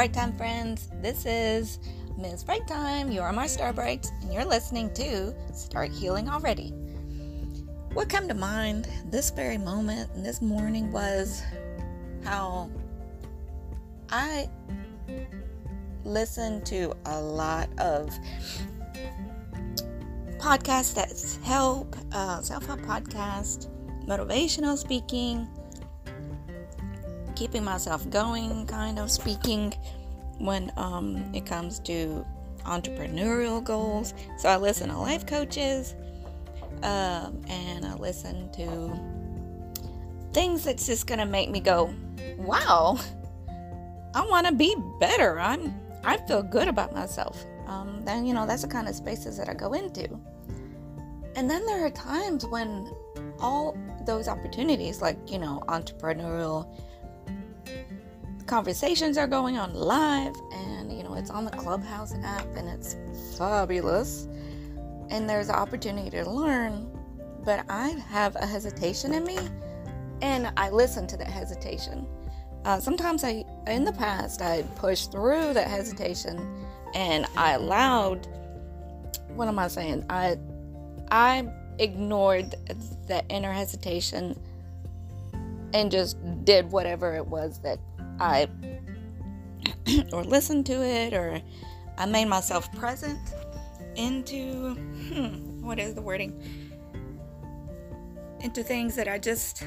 Bright Time friends. This is Ms. Bright Time. You are my Star Bright, and you're listening to Start Healing Already. What came to mind this very moment and this morning was how I listen to a lot of podcasts that help, uh, self help podcast, motivational speaking, keeping myself going kind of speaking when um, it comes to entrepreneurial goals. So I listen to life coaches um, and I listen to things that's just gonna make me go, wow, I want to be better. I'm I feel good about myself. Um, then you know that's the kind of spaces that I go into. And then there are times when all those opportunities, like you know, entrepreneurial conversations are going on live, and you know, it's on the Clubhouse app, and it's fabulous. And there's an opportunity to learn, but I have a hesitation in me, and I listen to that hesitation. Uh, sometimes I, in the past, I pushed through that hesitation, and I allowed. What am I saying? I, I ignored that inner hesitation and just did whatever it was that I or listened to it or I made myself present into hmm, what is the wording? Into things that I just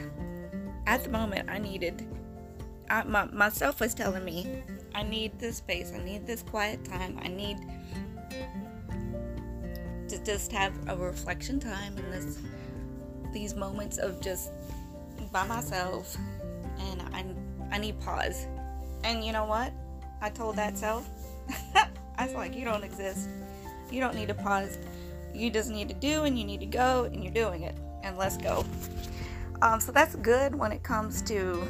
at the moment I needed. I, my, myself was telling me I need this space I need this quiet time I need to just have a reflection time in this these moments of just by myself I need pause. And you know what? I told that self. I was like, you don't exist. You don't need to pause. You just need to do and you need to go and you're doing it. And let's go. Um, so that's good when it comes to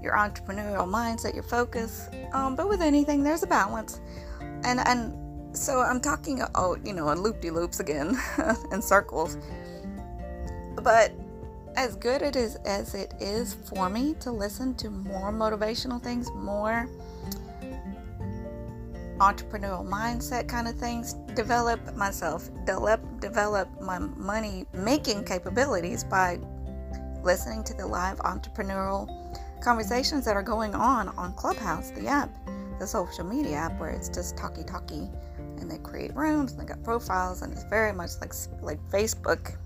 your entrepreneurial mindset, your focus. Um, but with anything, there's a balance. And and so I'm talking, oh, you know, in loop de loops again, in circles. But as good it is as it is for me to listen to more motivational things, more entrepreneurial mindset kind of things, develop myself, develop develop my money making capabilities by listening to the live entrepreneurial conversations that are going on on Clubhouse, the app, the social media app where it's just talky talky and they create rooms and they got profiles and it's very much like like Facebook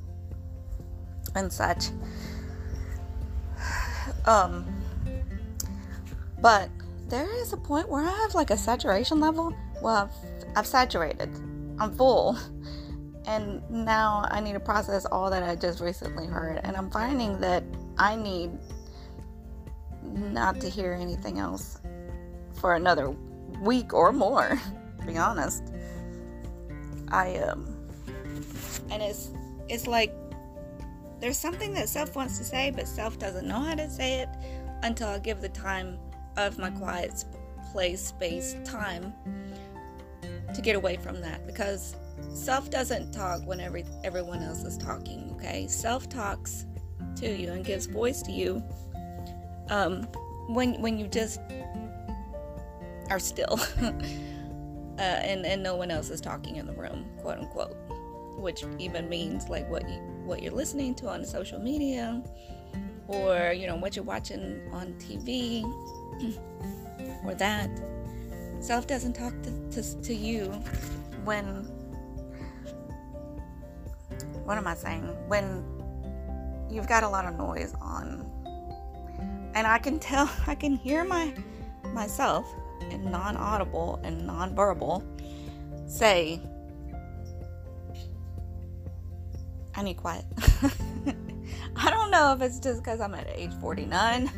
and such. Um, but there is a point where I have like a saturation level. Well, I've, I've saturated. I'm full. And now I need to process all that I just recently heard. And I'm finding that I need not to hear anything else for another week or more, to be honest. I um and it's it's like there's something that self wants to say, but self doesn't know how to say it until I give the time of my quiet place, space, time to get away from that because self doesn't talk when every, everyone else is talking, okay? Self talks to you and gives voice to you um, when, when you just are still uh, and, and no one else is talking in the room, quote unquote which even means like what you what you're listening to on social media or you know what you're watching on TV or that. Self doesn't talk to, to, to you when what am I saying? When you've got a lot of noise on. And I can tell I can hear my myself in non-audible and non-verbal say I need quiet. I don't know if it's just because I'm at age 49,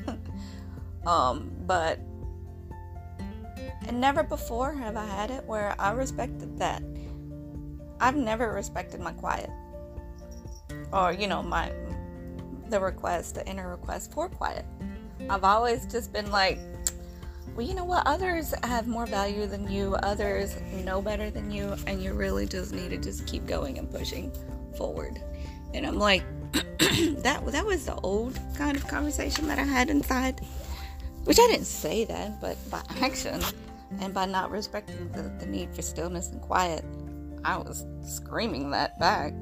um, but and never before have I had it where I respected that. I've never respected my quiet, or you know, my the request, the inner request for quiet. I've always just been like, well, you know what? Others have more value than you. Others know better than you, and you really just need to just keep going and pushing forward. And I'm like, that that was the old kind of conversation that I had inside. Which I didn't say that, but by action and by not respecting the, the need for stillness and quiet, I was screaming that back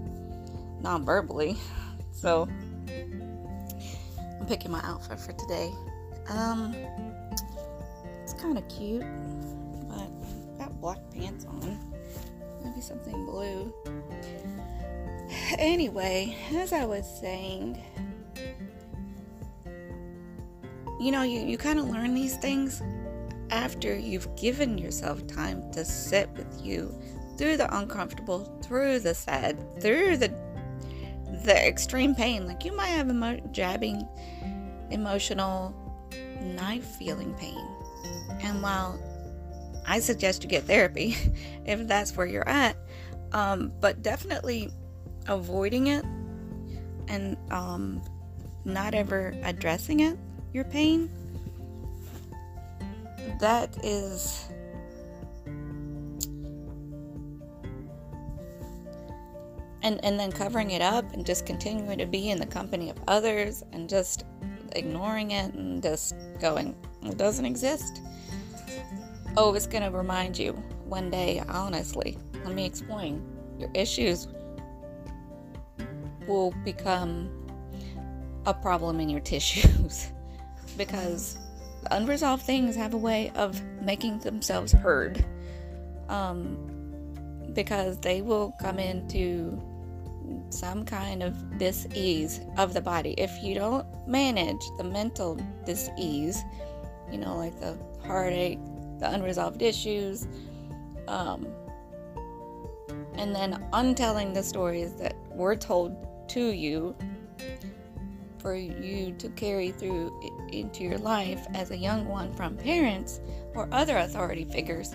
non verbally. So I'm picking my outfit for today. Um, it's kind of cute, but I've got black pants on. Maybe something blue. Anyway, as I was saying, you know, you, you kind of learn these things after you've given yourself time to sit with you through the uncomfortable, through the sad, through the the extreme pain. Like you might have emo- jabbing, emotional, knife feeling pain. And while I suggest you get therapy if that's where you're at, um, but definitely avoiding it and um, not ever addressing it, your pain, that is and and then covering it up and just continuing to be in the company of others and just ignoring it and just going. It doesn't exist. Oh it's going to remind you one day honestly. Let me explain. Your issues will become a problem in your tissues because unresolved things have a way of making themselves heard. Um, because they will come into some kind of dis-ease of the body. If you don't manage the mental dis-ease you know like the heartache the unresolved issues um, and then untelling the stories that were told to you for you to carry through into your life as a young one from parents or other authority figures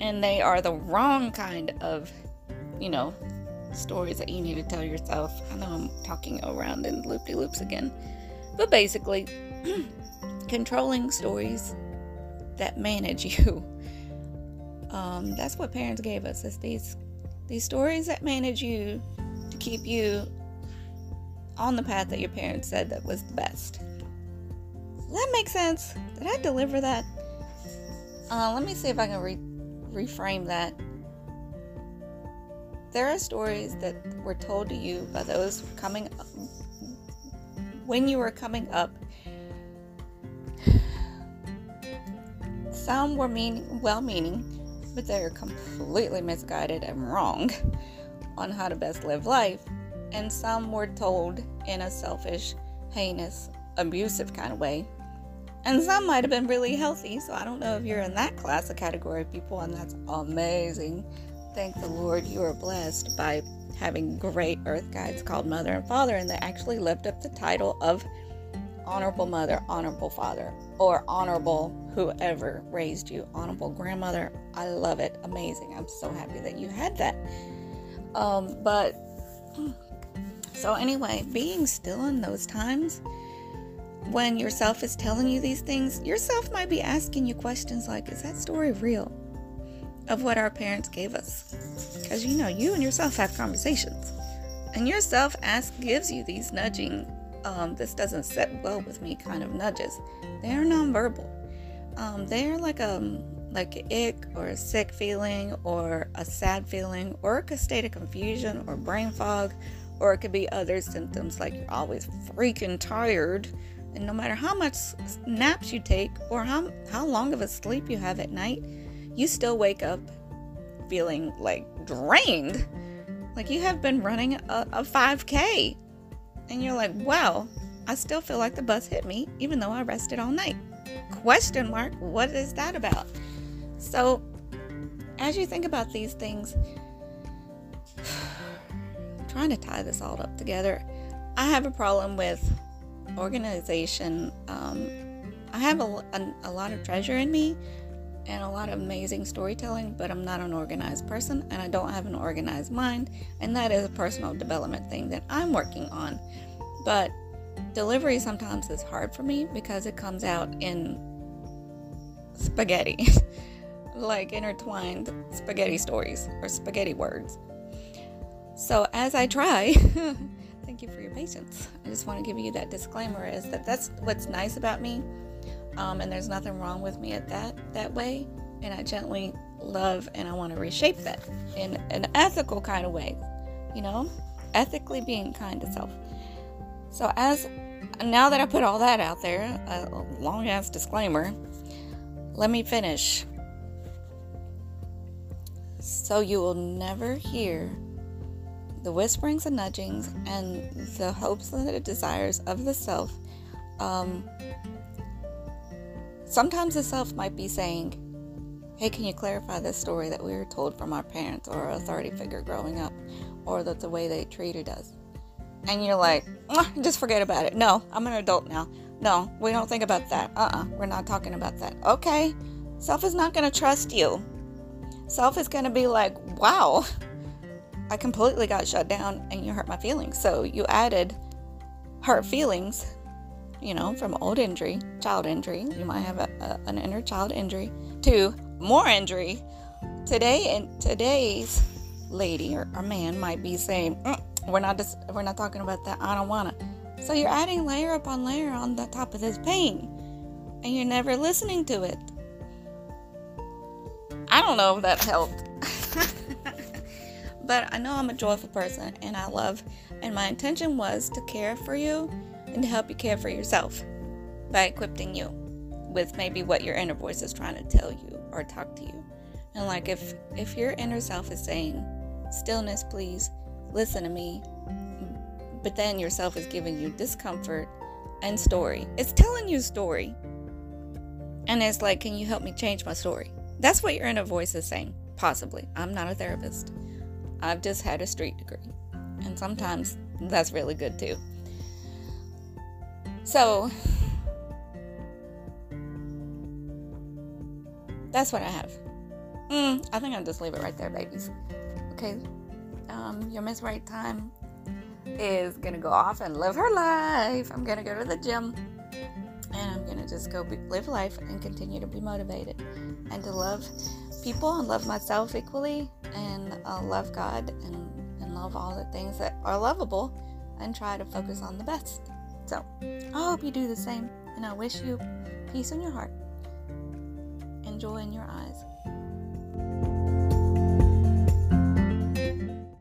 and they are the wrong kind of you know stories that you need to tell yourself. I know I'm talking around in loop de loops again, but basically, controlling stories that manage you. Um, that's what parents gave us. Is these these stories that manage you keep you on the path that your parents said that was the best. that makes sense. Did I deliver that? Uh, let me see if I can re- reframe that there are stories that were told to you by those coming up when you were coming up. Some were mean, well-meaning, but they are completely misguided and wrong on how to best live life. And some were told in a selfish, heinous, abusive kind of way. And some might have been really healthy, so I don't know if you're in that class of category of people, and that's amazing thank the Lord you are blessed by having great earth guides called mother and father, and they actually lift up the title of honorable mother, honorable father, or honorable whoever raised you, honorable grandmother. I love it. Amazing. I'm so happy that you had that. Um, but so, anyway, being still in those times when yourself is telling you these things, yourself might be asking you questions like, Is that story real? of what our parents gave us. Because you know, you and yourself have conversations. And yourself ask gives you these nudging, um, this doesn't sit well with me kind of nudges. They're nonverbal. Um, they're like a um, like an ick or a sick feeling or a sad feeling or a state of confusion or brain fog or it could be other symptoms like you're always freaking tired and no matter how much naps you take or how, how long of a sleep you have at night you still wake up feeling like drained. Like you have been running a, a 5K and you're like, wow, I still feel like the bus hit me even though I rested all night. Question mark, what is that about? So, as you think about these things, trying to tie this all up together, I have a problem with organization. Um, I have a, a, a lot of treasure in me, and a lot of amazing storytelling, but I'm not an organized person and I don't have an organized mind, and that is a personal development thing that I'm working on. But delivery sometimes is hard for me because it comes out in spaghetti, like intertwined spaghetti stories or spaghetti words. So as I try, thank you for your patience. I just want to give you that disclaimer is that that's what's nice about me um, and there's nothing wrong with me at that that way. And I gently love and I want to reshape that in an ethical kind of way, you know, ethically being kind to self. So as now that I put all that out there, a long ass disclaimer, let me finish. So you will never hear the whisperings and nudgings and the hopes and the desires of the self. Um, sometimes the self might be saying, Hey, can you clarify this story that we were told from our parents or authority figure growing up, or that the way they treated us? And you're like, just forget about it. No, I'm an adult now. No, we don't think about that. Uh uh-uh, uh, we are not talking about that. Okay, self is not going to trust you. Self is going to be like, wow, I completely got shut down and you hurt my feelings. So you added hurt feelings, you know, from old injury, child injury. You might have a, a, an inner child injury to more injury. Today, in today's lady or, or man might be saying, mm, "We're not just, we're not talking about that. I don't wanna." So you're adding layer upon layer on the top of this pain, and you're never listening to it. I don't know if that helped. but I know I'm a joyful person and I love, and my intention was to care for you and to help you care for yourself by equipping you with maybe what your inner voice is trying to tell you or talk to you. And like if if your inner self is saying, "Stillness, please. Listen to me." But then yourself is giving you discomfort and story. It's telling you story. And it's like, "Can you help me change my story?" That's what your inner voice is saying. Possibly. I'm not a therapist. I've just had a street degree. And sometimes that's really good too. So, that's what I have. Mm, I think I'll just leave it right there, babies. Okay. Um, your Miss Bright Time is gonna go off and live her life. I'm gonna go to the gym gonna just go be, live life and continue to be motivated and to love people and love myself equally and uh, love God and, and love all the things that are lovable and try to focus on the best. So I hope you do the same and I wish you peace in your heart and joy in your eyes